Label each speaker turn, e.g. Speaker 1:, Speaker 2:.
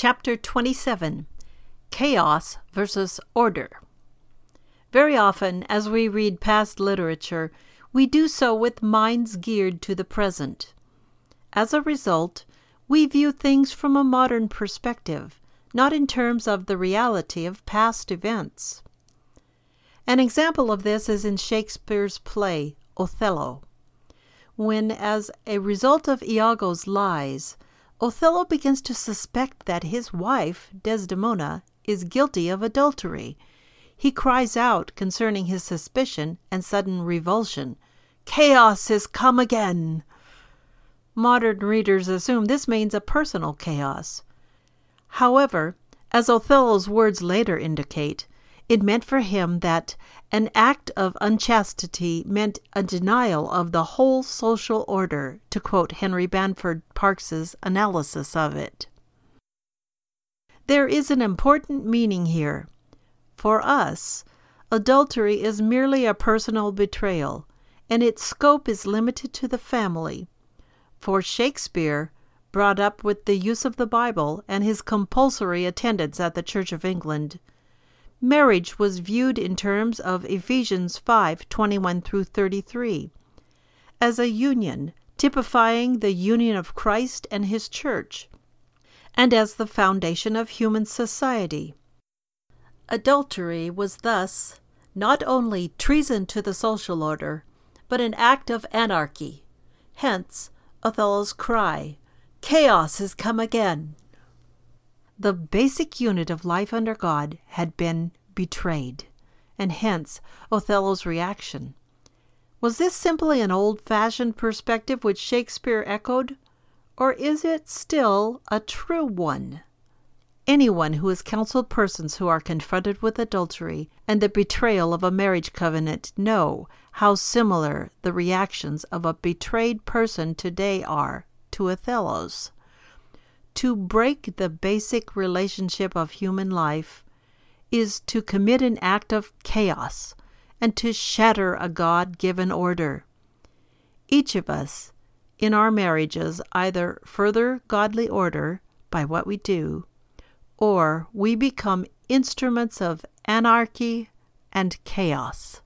Speaker 1: Chapter 27 Chaos versus Order. Very often, as we read past literature, we do so with minds geared to the present. As a result, we view things from a modern perspective, not in terms of the reality of past events. An example of this is in Shakespeare's play, Othello. When, as a result of Iago's lies, Othello begins to suspect that his wife, Desdemona, is guilty of adultery. He cries out concerning his suspicion and sudden revulsion Chaos is come again! Modern readers assume this means a personal chaos. However, as Othello's words later indicate, it meant for him that an act of unchastity meant a denial of the whole social order, to quote Henry Bamford Parkes's analysis of it. There is an important meaning here. For us, adultery is merely a personal betrayal, and its scope is limited to the family. For Shakespeare, brought up with the use of the Bible and his compulsory attendance at the Church of England, marriage was viewed in terms of Ephesians 5:21 through 33 as a union typifying the union of Christ and his church and as the foundation of human society. Adultery was thus not only treason to the social order, but an act of anarchy. Hence Othello's cry, Chaos has come again! The basic unit of life under God had been betrayed, and hence Othello's reaction. Was this simply an old fashioned perspective which Shakespeare echoed, or is it still a true one? Anyone who has counseled persons who are confronted with adultery and the betrayal of a marriage covenant know how similar the reactions of a betrayed person today are to Othello's. To break the basic relationship of human life is to commit an act of chaos and to shatter a God given order. Each of us, in our marriages, either further godly order by what we do, or we become instruments of anarchy and chaos.